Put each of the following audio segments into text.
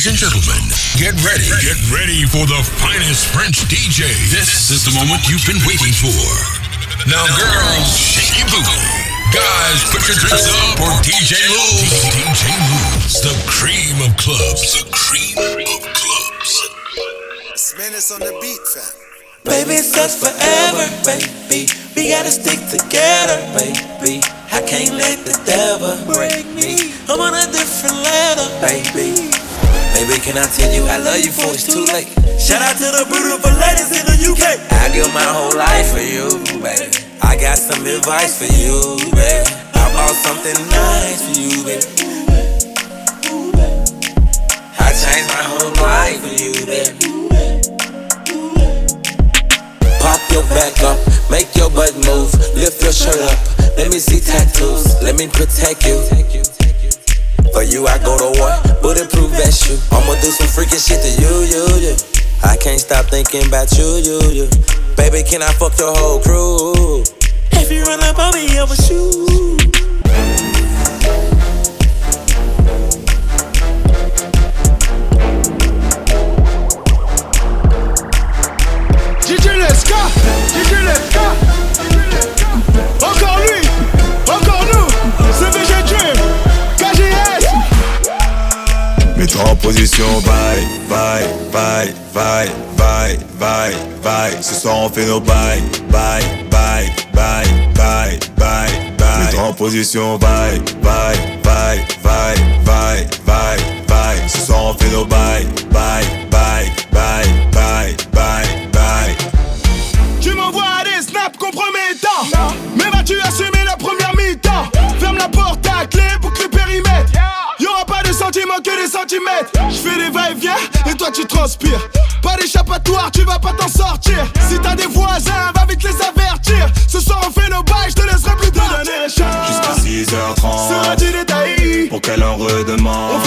Ladies and gentlemen, get ready. Get ready for the finest French DJ. This is the moment you've been waiting for. Now, girls, shake your booty. Guys, put your drinks up for DJ Lou. DJ Lou's the cream of clubs. The cream of clubs. It's Menace on the beat, fam. Baby, it's us forever, baby. We gotta stick together, baby. I can't let the devil break me. I'm on a different level, baby. Baby, can I tell you I love you before it's too late? Shout out to the beautiful ladies in the UK. I give my whole life for you, baby. I got some advice for you, baby. I bought something nice for you, baby. I changed my whole life for you, baby. Pop your back up, make your butt move, lift your shirt up. Let me see tattoos, let me protect you. For you, I go to war, bulletproof vest you. I'ma do some freaking shit to you, you, you. I can't stop thinking about you, you, you. Baby, can I fuck your whole crew? If you run up on me, I'ma shoot. DJ Leska, DJ Leska. Mets-toi en position, bye, bye, bye, bye, bye, bye, bye. Ce soir on fait nos bye, bye, bye, bye, bye, bye, bye. Mets-toi en position, bye, bye, bye, bye, bye, bye, bye. Ce soir on fait nos bye, bye, bye, bye, bye, bye, bye. Tu m'envoies des snaps compromettants. Mais vas-tu assumer la première mi-temps Ferme la porte centimètres. Je fais des va-et-vient et toi tu transpires. Pas d'échappatoire, tu vas pas t'en sortir. Si t'as des voisins, va vite les avertir. Ce soir on fait nos bails, je te laisserai plus tard. Jusqu'à 6h30. Seras-tu détaillé Pour qu'elle en redemande.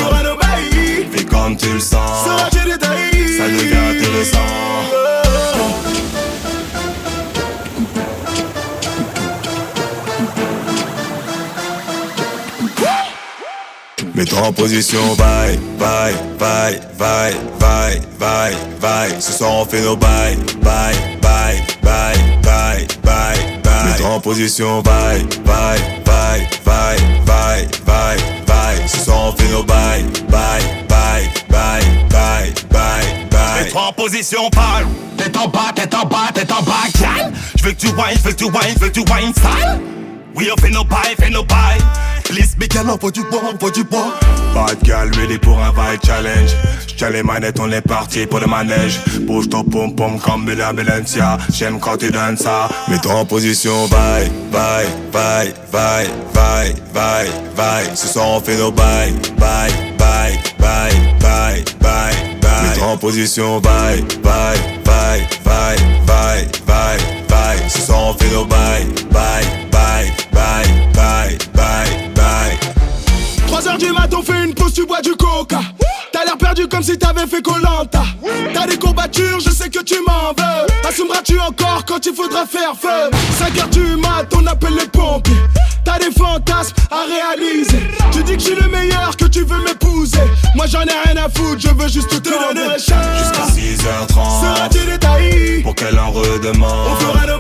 En position, bye, bye, bye, bye, bye, bye, bye. Ce soir on fait nos bye, bye, bye, bye, bye, bye, bye. En position, bye, bye, bye, bye, bye, bye, bye. Ce soir on fait nos bye, bye, bye, bye, bye, bye, bye. Mets-toi en position, parle. Tête en bas, tête en bas, tête en bas, calme. Je veux que tu whines, je veux que tu whines, je veux que tu whines sale. Oui, on fait nos bails, fait nos bails. Big girl, on faut du bois, faut du bois. Bad gal, ready pour un vibe challenge. J'tiens les manettes, on est parti pour le manège. Bouge ton pom pom comme Mila Balencia. J'aime quand tu donnes ça. Mets-toi en position, bye, bye, bye, bye, bye, bye, bye. Ce soir on fait nos bye, bye, bye, bye, bye, bye, bye. Mets-toi en position, bye, bye, bye, bye, bye, bye, bye. Ce soir on fait nos bye, bye, bye, bye, bye, bye, bye. 3 heures du mat, on fait une pause, tu bois du coca. T'as l'air perdu comme si t'avais fait Colanta. T'as des courbatures, je sais que tu m'en veux. Assumeras-tu encore quand il faudra faire feu? 5 heures du mat, on appelle les pompiers. T'as des fantasmes à réaliser. Tu dis que je suis le meilleur, que tu veux m'épouser. Moi j'en ai rien à foutre, je veux juste te donner Jusqu'à 6h30. Seras-tu détaillé Pour qu'elle en redemande. On fera nos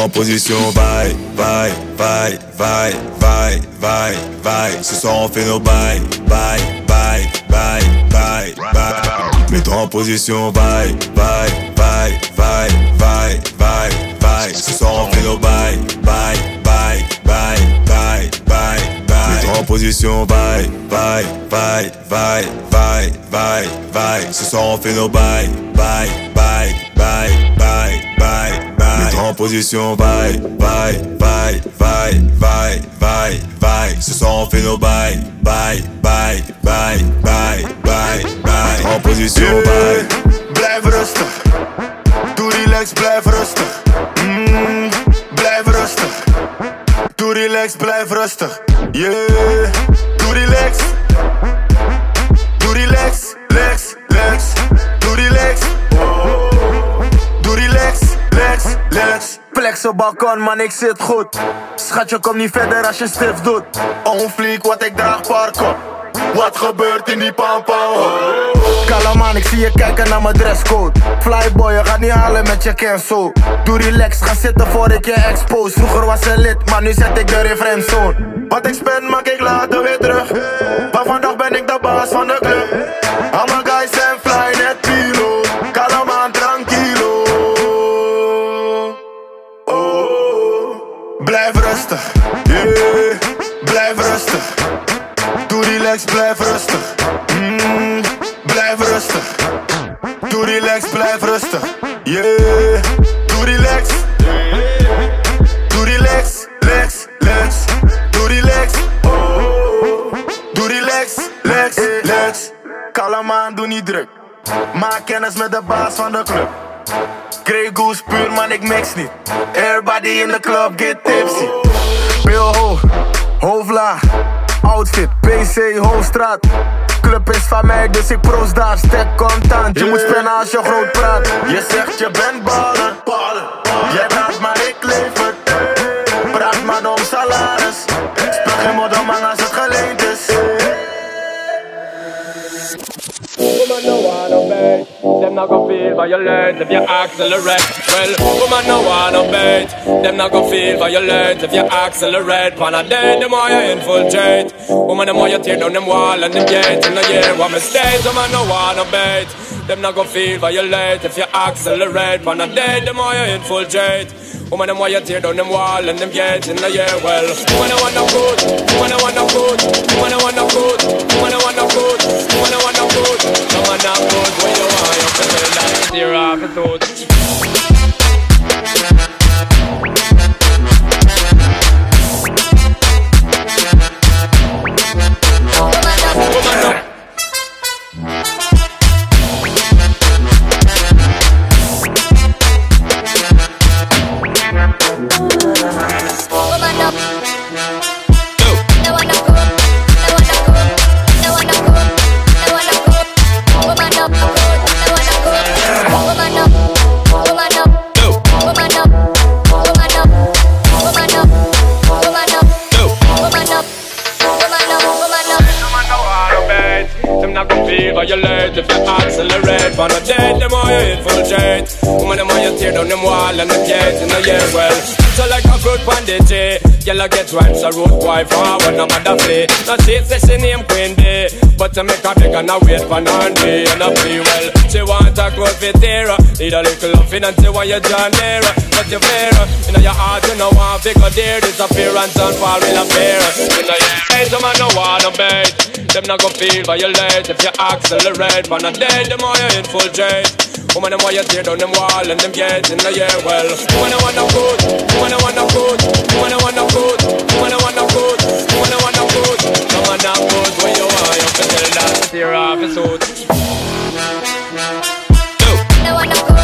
en position, bye, bye, bye, bye, bye, bye, bye. Ce soir on fait nos bye, bye, bye, bye, bye, bye. Mets-toi en position, bye, bye, bye, bye, bye, bye, bye. Ce soir on fait nos bye, bye, bye, bye, bye, bye, bye. Mets-toi en position, bye, bye, bye, bye, bye, bye, bye. Ce soir on fait nos bye, bye, bye, bye, bye, bye. Mets-toi en position, bye, bye, bye, bye, bye, bye, bye. Ce soir on fait nos bye, bye, bye, bye, bye, bye, bye. En position, bye. Blijf rustig. Doe relax, blijf rustig. Mm, blijf rustig. Doe relax, blijf rustig. Yeah. Doe relax. Doe relax, lex, lex. Deze balkon, man, ik zit goed. Schatje, kom niet verder als je stift doet. On fleek, wat ik draag, parkop. Wat gebeurt in die pampa? Kalaman, ik zie je kijken naar mijn dresscode. Flyboy, je gaat niet halen met je cancel. Doe relax, ga zitten voor ik je expose. Vroeger was ze lid, maar nu zet ik de in friendzone. Wat ik spend, maak ik later weer terug. Maar vandaag ben ik de baas van de club. Relax, blijf rustig. Mm, blijf rustig. Doe relax, blijf rustig. Yeah. Doe relax. Doe relax, lex, lex. Doe relax. Oh. Doe relax, lex, lex. Kalm doe niet druk. Maak kennis met de baas van de club. Grey Goose puur, man, ik mix niet. Everybody in the club get tipsy. Pil hoog, hoofdlaag. Outfit, PC, hoofdstraat. Club is van mij, dus ik proost daar. Stek contant, je moet spennen als je groot praat. Je zegt je bent baller. Jij praat, maar ik lever. Praat maar om salaris. Speel geen modder, man, als Woman no wanna bait, them not go feel violent if you accelerate. Well, woman no wanna bait, them not go feel violent if you accelerate. Pan a day, the more you infiltrate. Woman, the more you tear down them wall and them gates in the year. What mistakes, woman no wanna bait, them not go feel violent if you accelerate. Pan a day, the more you infiltrate. Woman, the more you tear down them wall and them gates in the year. Well, woman, I want no good, woman, I want no good, woman, I want no good, woman, I want no good, woman, I want good. Come on now, good, where you are, you can tell that tear off the violate if you accelerate. For the dead, the more you infiltrate. Woman, the more you tear down them wall and them gates in the year. Well, so like a fruit bandit, eh? Girl, I get rhymes, a road boy forward, no matter play. Not say, say she name Queen Day. But to make her beg and I wait for Nandi and I play well. She want a close fit. Need a little loving and she want you John there. But you fair, in your heart you know want figure there. Disappearance and fall in a pair. In your head, some man no wanna bait. Them not go feel violate if you accelerate. But not dead, the more you infiltrate. Woman, the more you tear down them wall and them gates in the year. Well, woman, I want no good. Woman, I want no good. Woman, I want no good. Woman, I want no good. Woman, I want no good. Come on now, good. Where you are, you can tell that. Tear off his suit. Little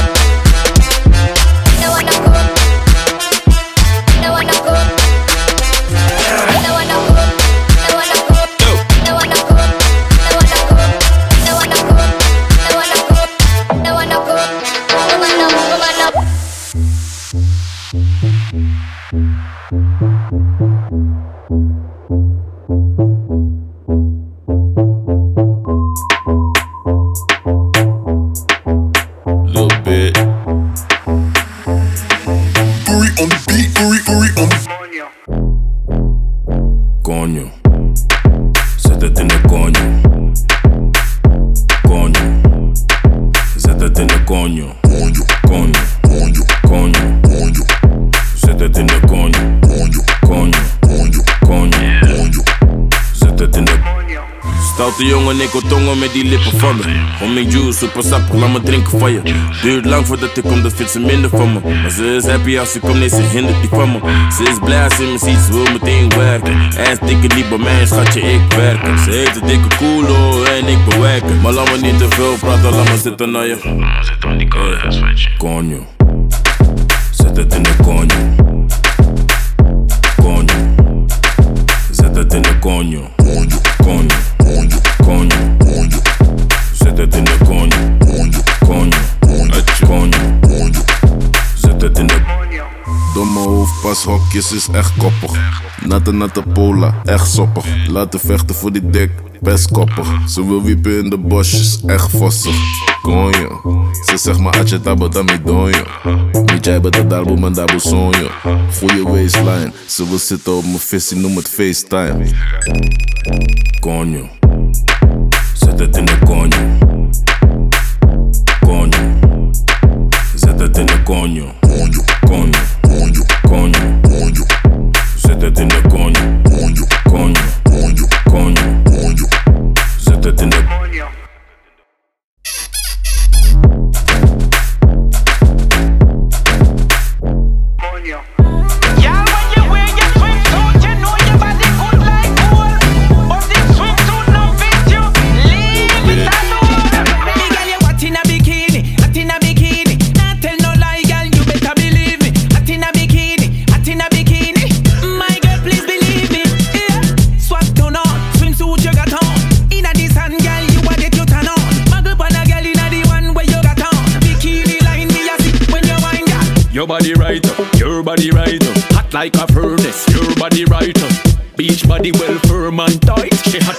Stoute jongen, ik wil tongen met die lippen van me. Homing juice, super sappig, laat me drinken van je. Duurt lang voordat ik kom, dat vindt ze minder van me. Maar ze is happy als ze komt, nee, ze hindert die van me. Ze is blij als ze me ziet, wil meteen werken. En dikke niet bij mij, schatje, ik werken. Ze heeft een dikke koelo en ik bewerken. Maar laat me niet te veel praten, laat me zitten naar je. Coño. Zet het in de coño. Coño. Zet het in de. Coño, Coño. Pas pashokjes is echt koppig. Natte natte pola, echt soppig. Laten vechten voor die dik, best koppig. Ze wil wiepen in de bosjes, echt vossig. Konjo, ze zegt maar atje tabo tami donjo. Niet jij bent dalbo daarbo, man daarbo sonjo. Goeie waistline, ze wil zitten op mijn visie, noem het FaceTime. Konjo, zet het in de konjo. Konjo, zet het in de konjo. Konjo, konjo.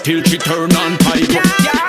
till she turn on pipe. Yeah.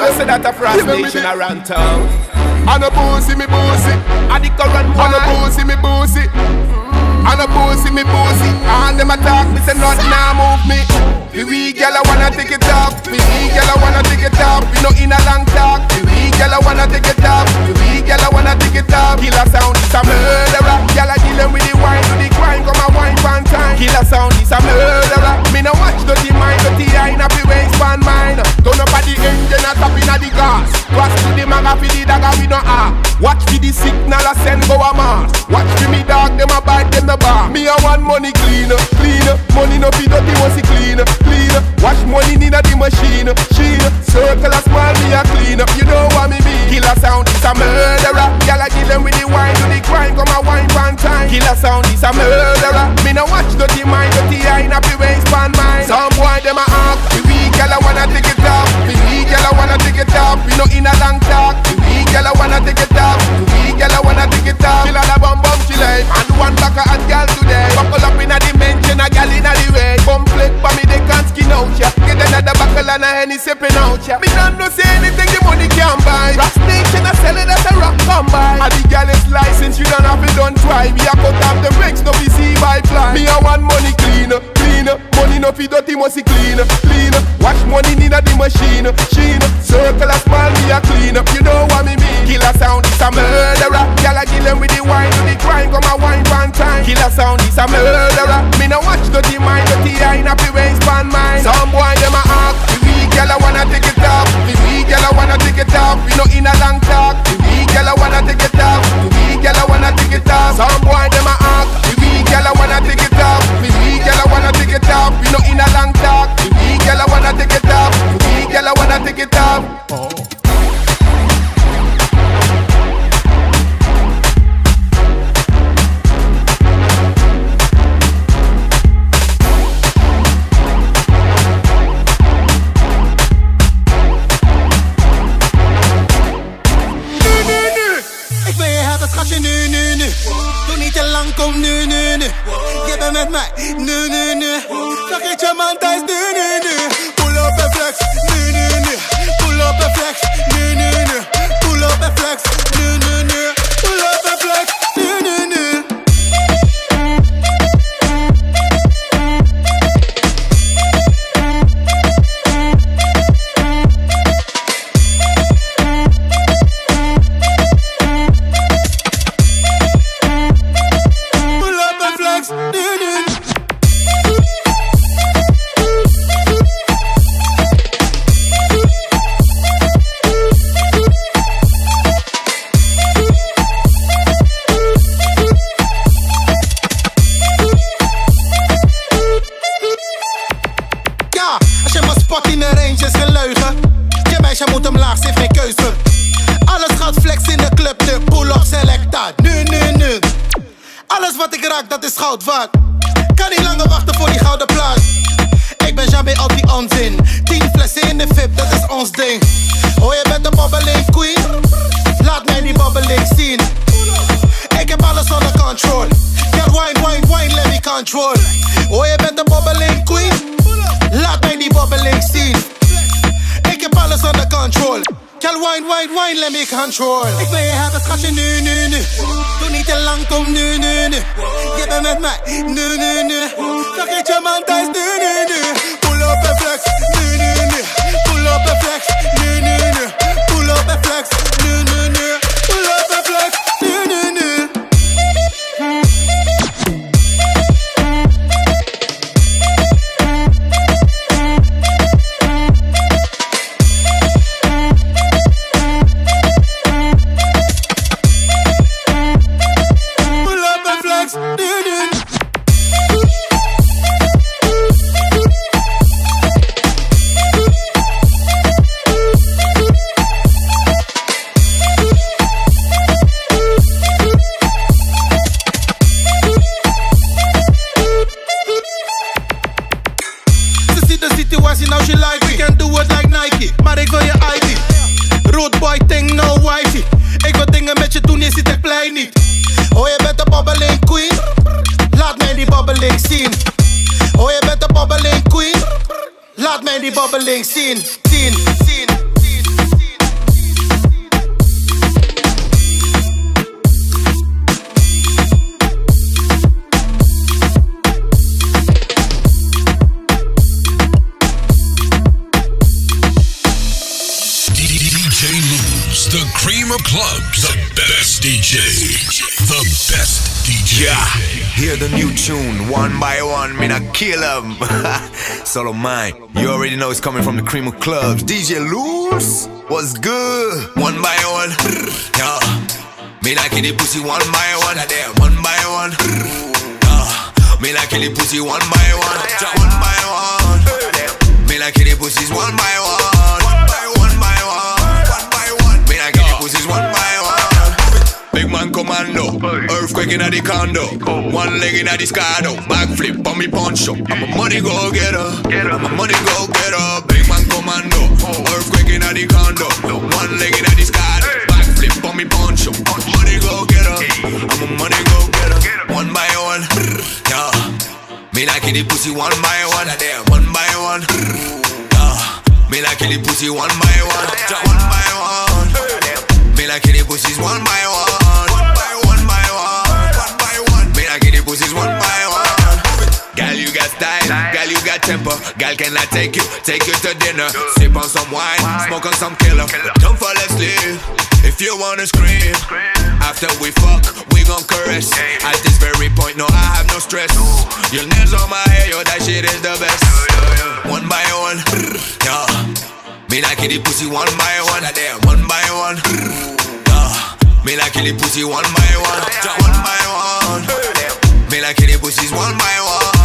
Killer say that a France nation around town. And a boozy me boozy. And the current And a boozy me boozy. And a boozy me boozy. And them attack me say not now move me. The wee gal I wanna take it off. The wee gal I wanna take it off. We no in a long talk. The wee gal I wanna take it off. The wee gal I wanna take it off. Killer sound is a murderer. Gal I him with the wine, do the crime, come a wine one time. Killer sound is a murderer. Me no watch dirty mind, dirty eye, na fi waste one mind. Turn up at the engine, a tap inna the gas. Cross to the maga fi the dagger, we no ah. Watch for the signal, a send go a mass. Watch for me dog, them a bite, them the bar. Me a want money clean, clean. Money no fi dirty, must clean, clean. Watch money inna the machine, sheen. Circle a small, me a clean up. You know what me? Killer sound is a murderer. Gyal a kill them with the wine, do the crime, come a wine one time. Killer sound is a murderer. Me no watch dirty mind, dirty eye, na fi waste one mind. Some boy them a act, the weak gyal a wanna take it off. The weak gyal a wanna take it off. We no in a long talk. The weak gyal a wanna take it off. The weak gyal a wanna take it off. Kill a bum bum chill out. And one back a hot gyal today. Buckle up in a dimension, a gyal in a the way. Bum flick, but me they can't skin out ya. Get another buckle and a henny sipping out ya. Me don't know buy. Rock station a sell as a rock. And the is license, you don't have it done try. We a cut off the bricks, no see by fly. Me a want money clean, clean. Money no fi dirty, must be clean, clean. Watch money inna the machine, sheen. Circle a small, me a clean. You know what me mean? Killer sound is a murderer. Gyal a kill him with the wine, do the crime, come a wine one time. Killer sound is a murderer. Me no watch dirty mind, dirty eye, na fi waste pan mine. Some boy them a act. Weak gyal a wanna take it Some boy them a act. The weak gyal a wanna take it off. The weak gyal I wanna take it off. We no in a long talk. The weak gyal a wanna take it off. The weak gyal a wanna take it off. Oh. Nu, Bent met mij, nu, nu, nu. Vergeet man Pak in een range is. Je meisje moet hem laag, ze heeft geen keuze. Alles gaat flex in de club, de pull-up selecta. Nu, nu, nu. Alles wat ik raak, dat is goud waard. Kan niet langer wachten voor die gouden plaat. Ik ben jammer op die onzin. 10 flessen in de VIP, dat is ons ding. Oh, je bent de bobbeling queen. Laat mij die bobbeling zien. Ik heb alles onder control. Get wine, wine, wine, let me control. Oh, je control. Girl, wine, wine, wine, let me control. Ik ben je hebben schatje nu, nu, nu. Doe niet te lang, kom nu, nu, nu. Je bent met mij, nu, nu, nu. Vergeet je man thuis, nu, nu, nu. Pull up en flex, nu, nu, nu. Pull up en flex, nu, nu, nu. Pull up en flex, zien. Oh, je bent een bobbeling queen? Laat mij die bobbeling zien. Zien, zien. DJ Luz, the cream of clubs, the best DJ, the best DJ. Yeah, hear the new tune one by one, me not kill 'em. Solo mine, you already know it's coming from the cream of clubs. DJ Loose, what's good? One by one, yeah. Me like the pussy one by one, one by one. Yeah. Me like the pussy one by one, one by one. Me like the pussies one by one, one by one by one, one by one. Me like the pussies one by one. Man commando, earthquake in the condo, one leg in the scado, backflip on me poncho. I'm a money go getter, I'm a money go getter. Big man commando, earthquake in the condo, one leg in the scado, backflip on me poncho. Money go getter, I'm a money go getter. One by one, yeah. Me like the pussy one by one, one by one. Yeah. Me like the pussy one by one, one by one. Me like the pussies one by one, can I take you, take you to dinner? Sip on some wine, smoke on some killer. Don't fall asleep if you wanna scream. scream. After we fuck, we gon' caress. At this very point, no, I have no stress. Your nails on my hair, yo, that shit is the best. One by one, yeah. Me like the pussy one by one, one by one. Yeah. Me like the pussy one by one, one by one. Me like the pussies one by one,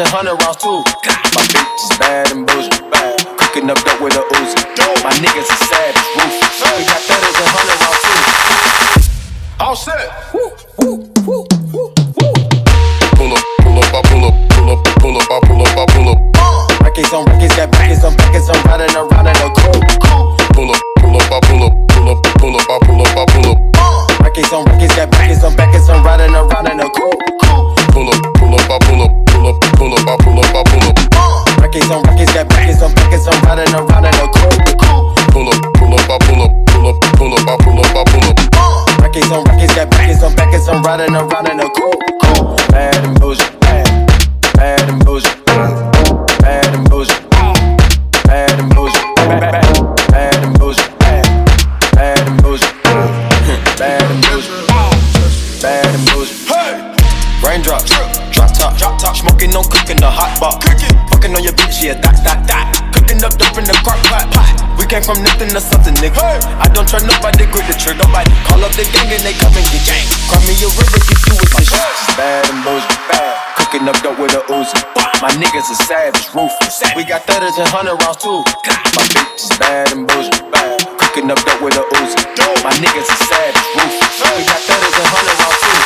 and hundred rounds too. On cooking the hot pot. Fucking on your bitch, yeah, that, that, that. Cooking up dope in the crock pot, pot. We came from nothing to something, nigga. I don't trust nobody, grip the trigger, nobody. Call up the gang and they come and get gang. Cry me a river, get you with my shit. Bad and bullshit, bad. Cooking up dope with a Uzi. My niggas are savage, ruthless. We got thudders and hundred rounds too. My bitch is bad and bullshit, bad. Cooking up dope with a Uzi. My niggas are savage, ruthless. We got thudders and hundred rounds too.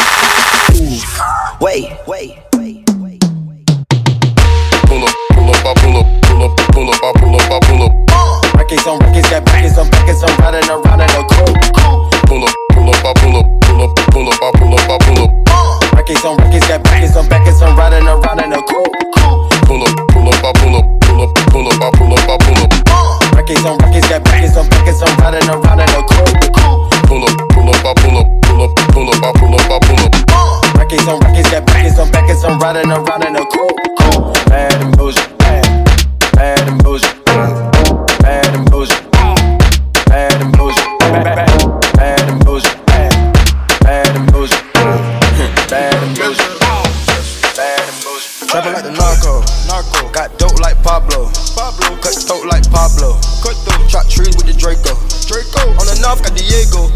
Wait, wait. I pull up, pull up, pull up, I pull up, I pull up. Records on records, got backers on backers, I'm riding around in a coupe. Pull up, pull up, I pull up, pull up, pull up, I pull up, I pull up. Records on records, got backers on backers, I'm riding around in a coupe. Pull up, pull up, I pull up, pull up, pull up, I pull up, I pull up. Records on records, got backers on backers, I'm riding around in a coupe. Pull up, pull up, I pull up, pull up, pull up, I pull up, I pull up. Records on records, got backers on backers, I'm riding around in a coupe. Bad and bullshit, bad, bad and bullshit, bad and bad and bad, and bad, and bad and. Trapping like the narco. Got dope like Pablo, Pablo. Cut throat like Pablo, cut throat. Chop trees with the Draco, Draco. On the north got Diego.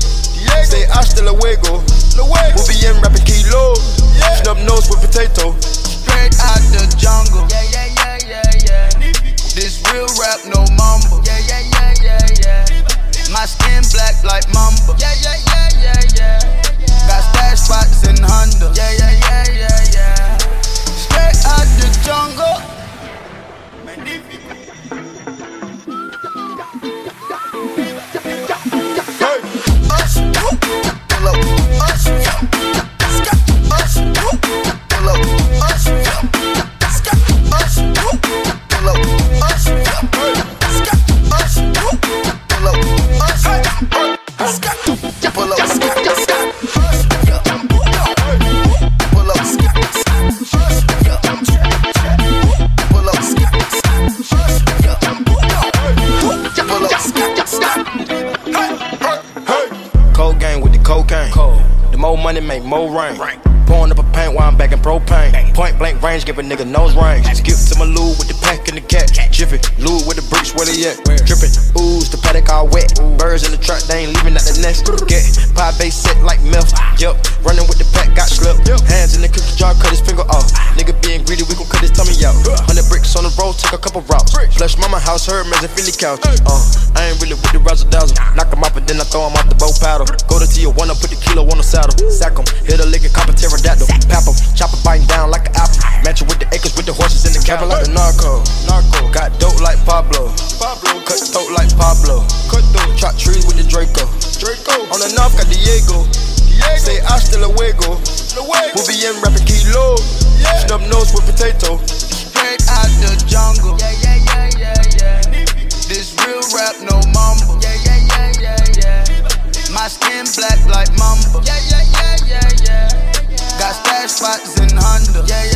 Say hasta luego, luego. We'll be in rapping kilos, yeah. Snub nose with potato. Straight out the jungle, yeah, yeah, yeah, yeah, yeah. This real rap, no mumble, yeah, yeah, yeah, yeah, yeah. My skin black like mamba, yeah, yeah, yeah, yeah, yeah. Got stash spots in Honda, yeah, yeah, yeah, yeah, yeah. Straight out the jungle. Cold a nigga nose range. Skip to my loo with the pack and the cat. Jiffy, loo with the bricks, where they at? Drippin', ooze, the paddock all wet. Birds in the truck, they ain't leaving out the nest. Get pie base set like milk. Yup, running with the pack, got slipped. Hands in the cookie jar, cut his finger off. Nigga being greedy, we gon' cut his tummy out. Hundred bricks on the road, take a couple routes. Flush mama house, her as a Philly couch. Uh, I ain't really with the razzle dazzle. Knock him off and then I throw him off the boat paddle. Go to Tijuana, put the kilo on the saddle. Sack him, hit a lick and cop a pterodactyl. Pap him, chop it biting down like an apple. Match it with the acres, with the horses in the cabin like the narco. Narco, got dope like Pablo. Pablo, cut throat like Pablo. Cut throat, chop trees with the Draco. Draco, on the north got Diego. Diego. Say hasta luego. Luego. We'll be in rapping kilo. Yeah. Snub nose with potato. Straight out the jungle. Yeah, yeah, yeah, yeah, yeah. This real rap, no mumble. Yeah, yeah, yeah, yeah, yeah. My skin black like mamba. Yeah, yeah, yeah, yeah, yeah. Got stash spots in Honda. Yeah, yeah,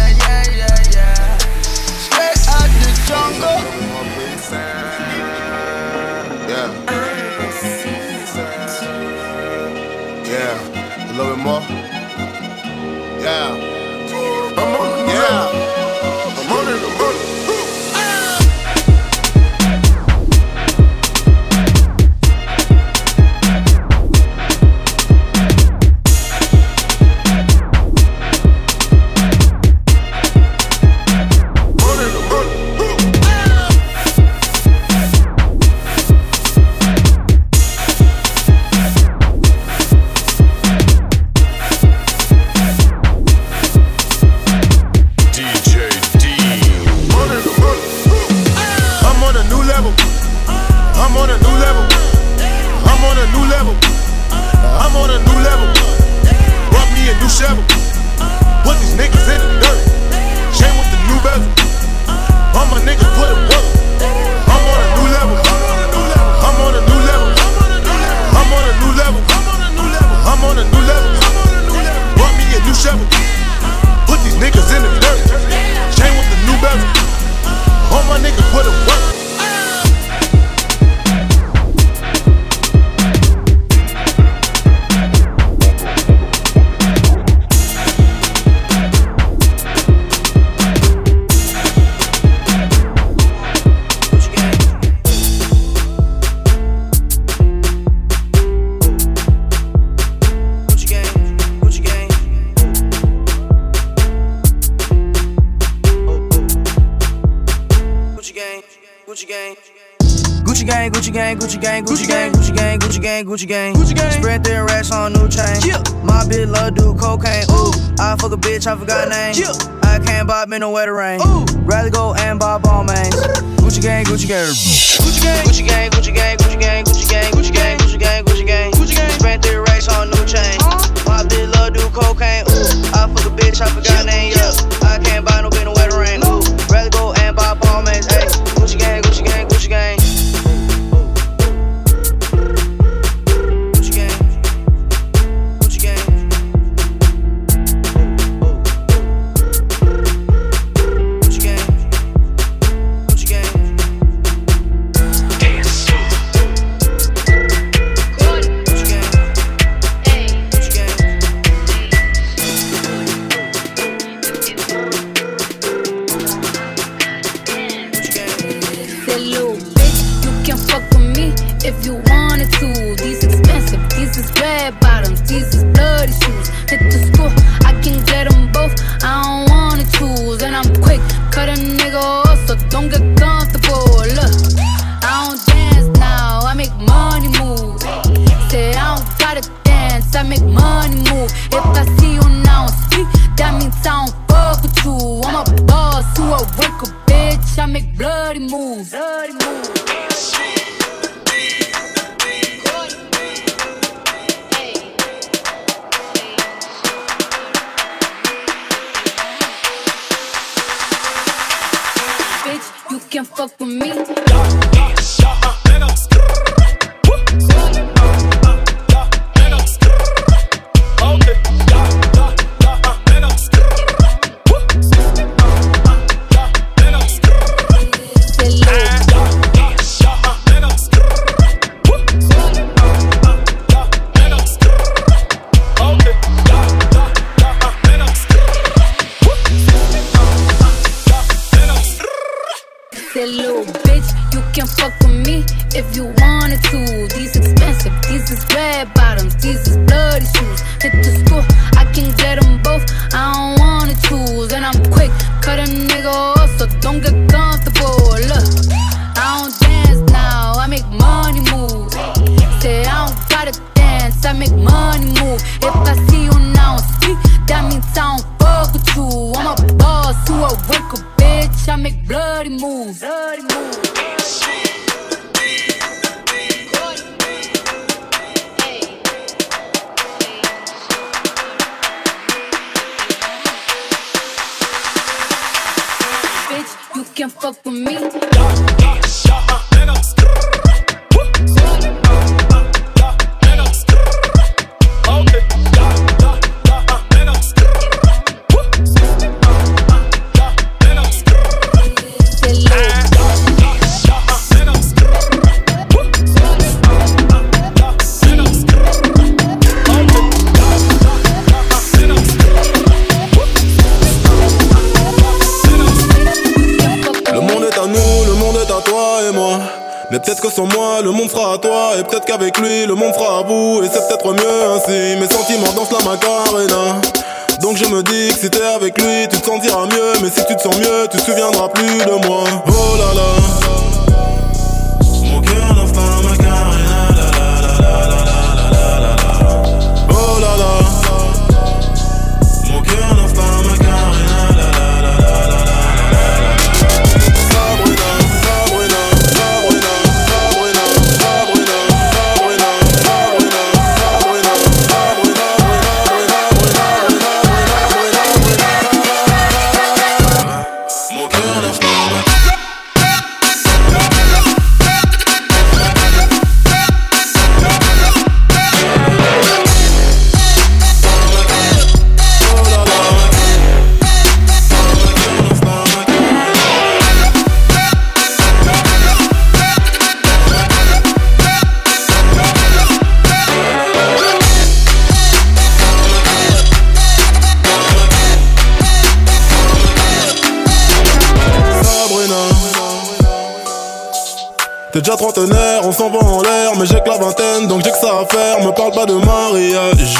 déjà trentenaire, on s'en va en l'air, mais j'ai que la vingtaine, donc j'ai que ça à faire. Me parle pas de mariage,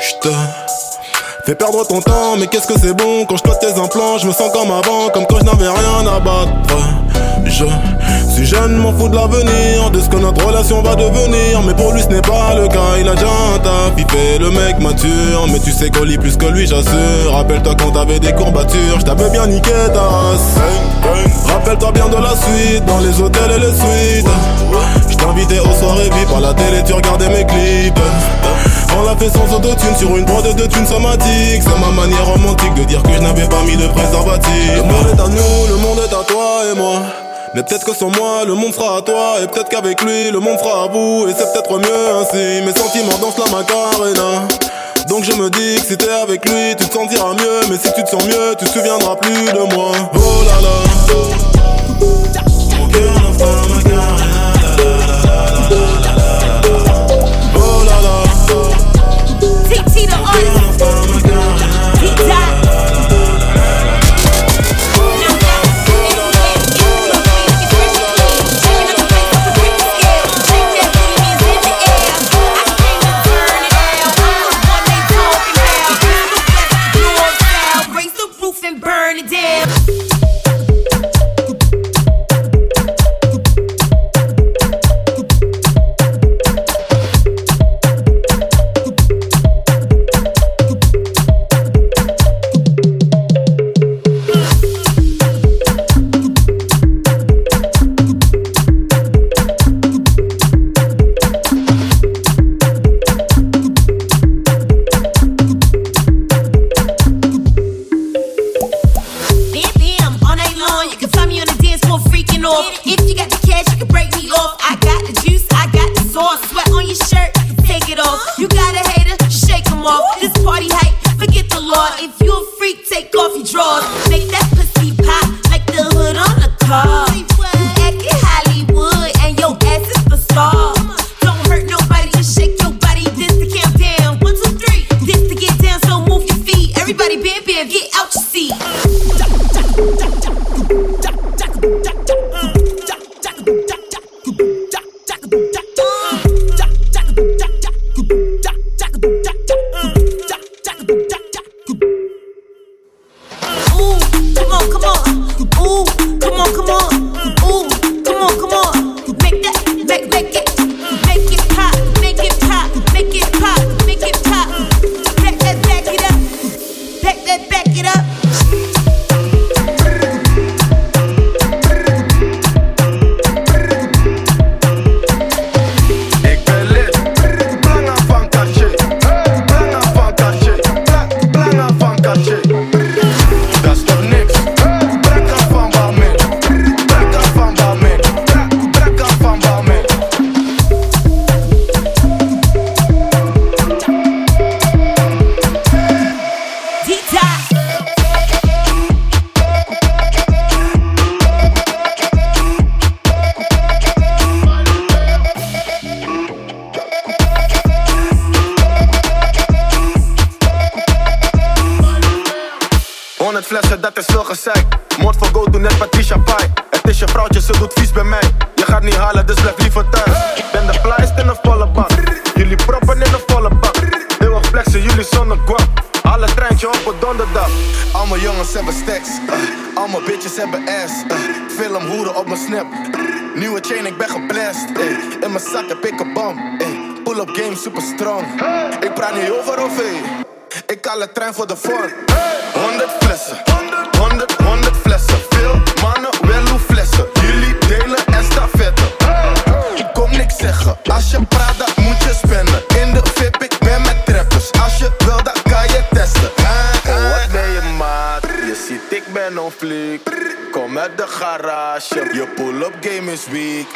j'te fais perdre ton temps, mais qu'est-ce que c'est bon? Quand je tes implants, je me sens comme avant, comme quand je n'avais rien à battre. Je suis jeune, m'en fous de l'avenir, de ce que notre relation va devenir, mais pour lui ce n'est pas le cas, il a déjà un taf, il fait le mec mature, mais tu sais qu'on lit plus que lui, j'assure. Rappelle-toi quand t'avais des courbatures, je bien niqué ta race. Rappelle-toi bien de la suite, dans les hôtels et les suites. Je t'invitais aux soirées VIP à la télé, tu regardais mes clips. On l'a fait sans autotune sur une prod de thunes somatique. C'est ma manière romantique de dire que je n'avais pas mis de préservatif. Le monde est à nous, le monde est à toi et moi. Mais peut-être que sans moi, le monde sera à toi. Et peut-être qu'avec lui, le monde sera à vous. Et c'est peut-être mieux ainsi. Mes sentiments dansent la macarena. Donc je me dis que si t'es avec lui, tu te sentiras mieux. Mais si tu te sens mieux, tu te souviendras plus de moi. Oh là là. Mon cœur danse la macarena. Flessen, dat is veel gezeik. Mond voor go, doe net Patricia Pai. Het is je vrouwtje, ze doet vies bij mij. Je gaat niet halen, dus blijf liever thuis. Ben de flyest in een volle bak. Jullie proppen in een volle bak. Heel erg flexen, jullie zonder guap. Alle treintje op een donderdag. Allemaal jongens hebben stacks. uh, allemaal bitches hebben ass. uh, film hoeren op mijn snap. Nieuwe chain, ik ben geblest. in mijn zak heb ik een bom. pull up game super strong. Ik praat niet over OV. Ik haal de trein voor de vorm. 100 flessen. 100, 100 flessen. Veel mannen, wel hoe flessen. Jullie delen estafette. Ik kom niks zeggen. Als je praat, dan moet je spenden. In de VIP, ik ben met trappers. Als je wil, dan kan je testen. Wat ben je maat? Je ziet, ik ben on fleek. Kom uit de garage. Je pull-up game is weak.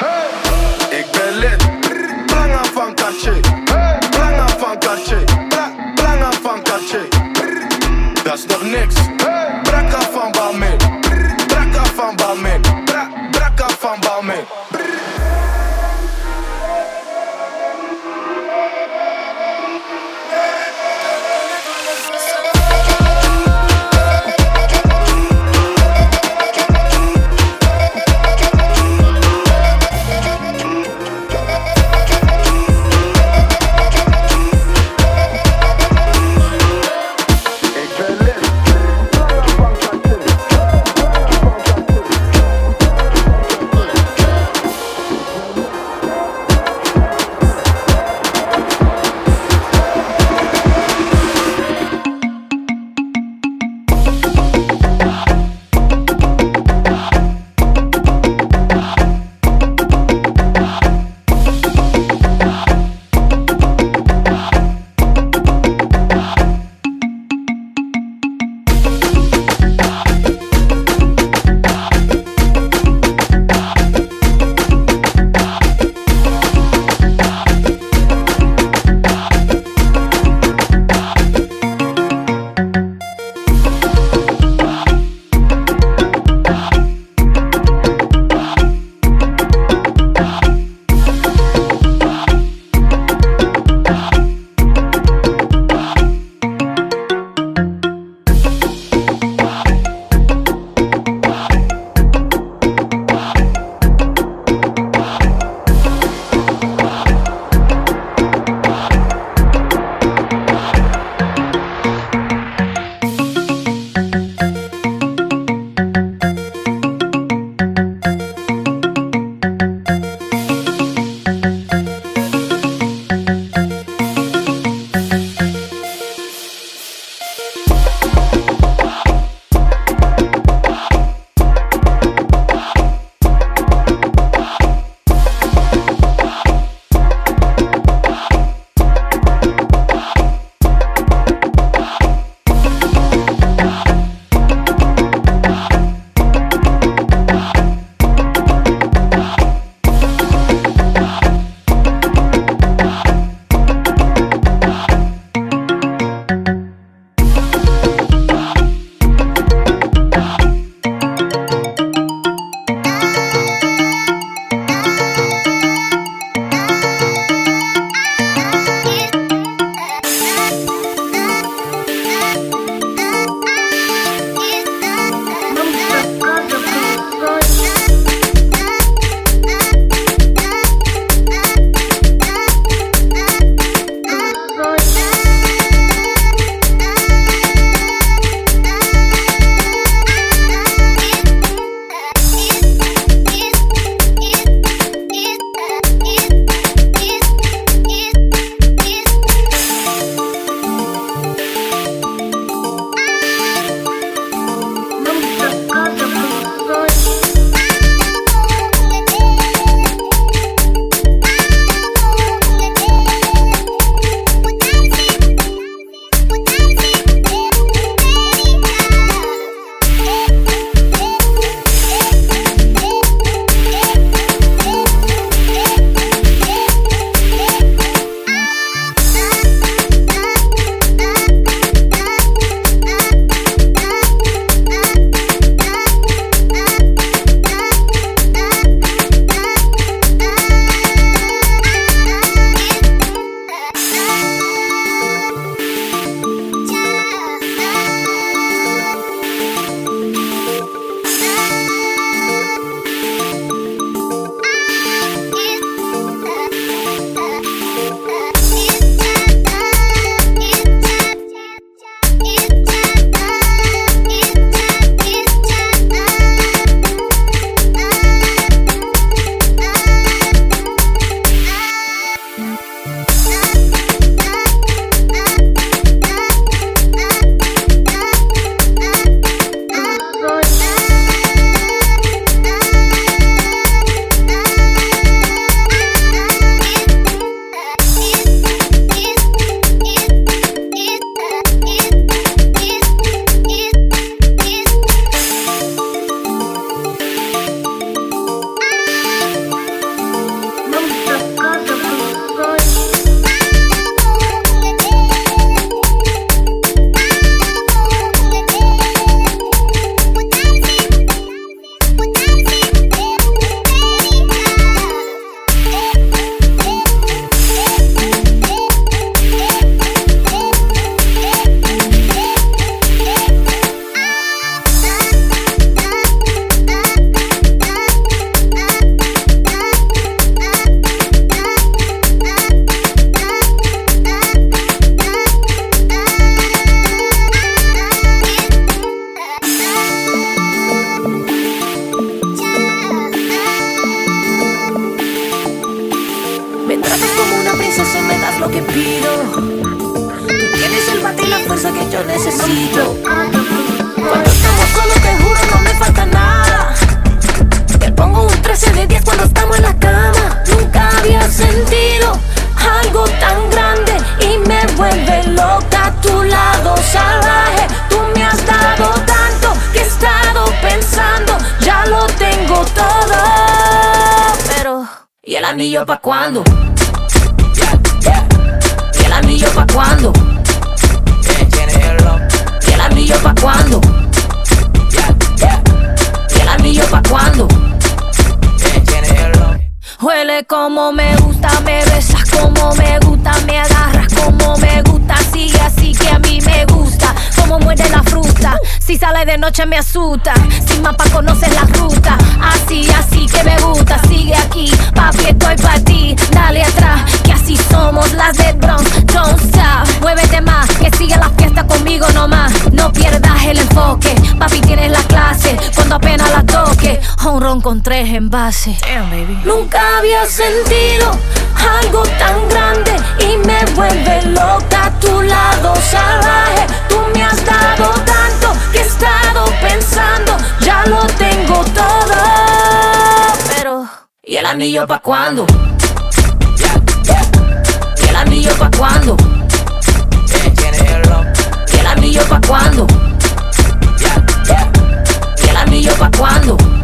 Con tres envases, nunca había sentido algo tan grande y me vuelve loca a tu lado salvaje. Tú me has dado tanto que he estado pensando, ya lo tengo todo. Pero, ¿y el anillo pa' cuándo? ¿Y el anillo pa' cuándo? ¿Y el anillo pa' cuándo? ¿Y el anillo pa' cuándo?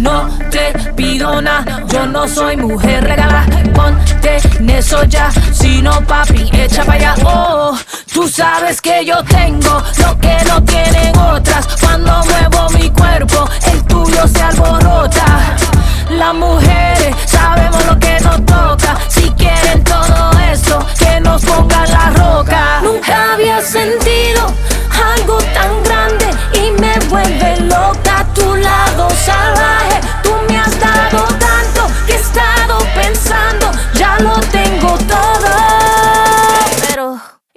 No te pido nada, yo no soy mujer regala. Ponte en eso ya, si no papi, echa para allá. Oh, tú sabes que yo tengo lo que no tienen otras. Cuando muevo mi cuerpo, el tuyo se alborota. Las mujeres sabemos lo que nos toca. Si quieren todo esto, que nos pongan la roca. Nunca había sentido algo tan grande y me vuelve loca a tu lado salvaje.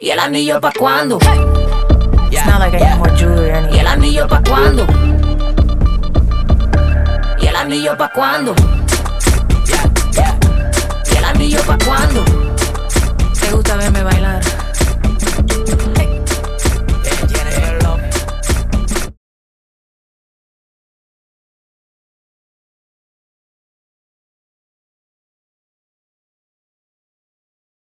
¿Y el anillo pa' cuándo? It's not like I need more jewelry. ¿Y el anillo pa' cuándo? ¿Y el anillo pa' cuándo? ¿Y el anillo pa' cuándo? ¿Te gusta verme bailar?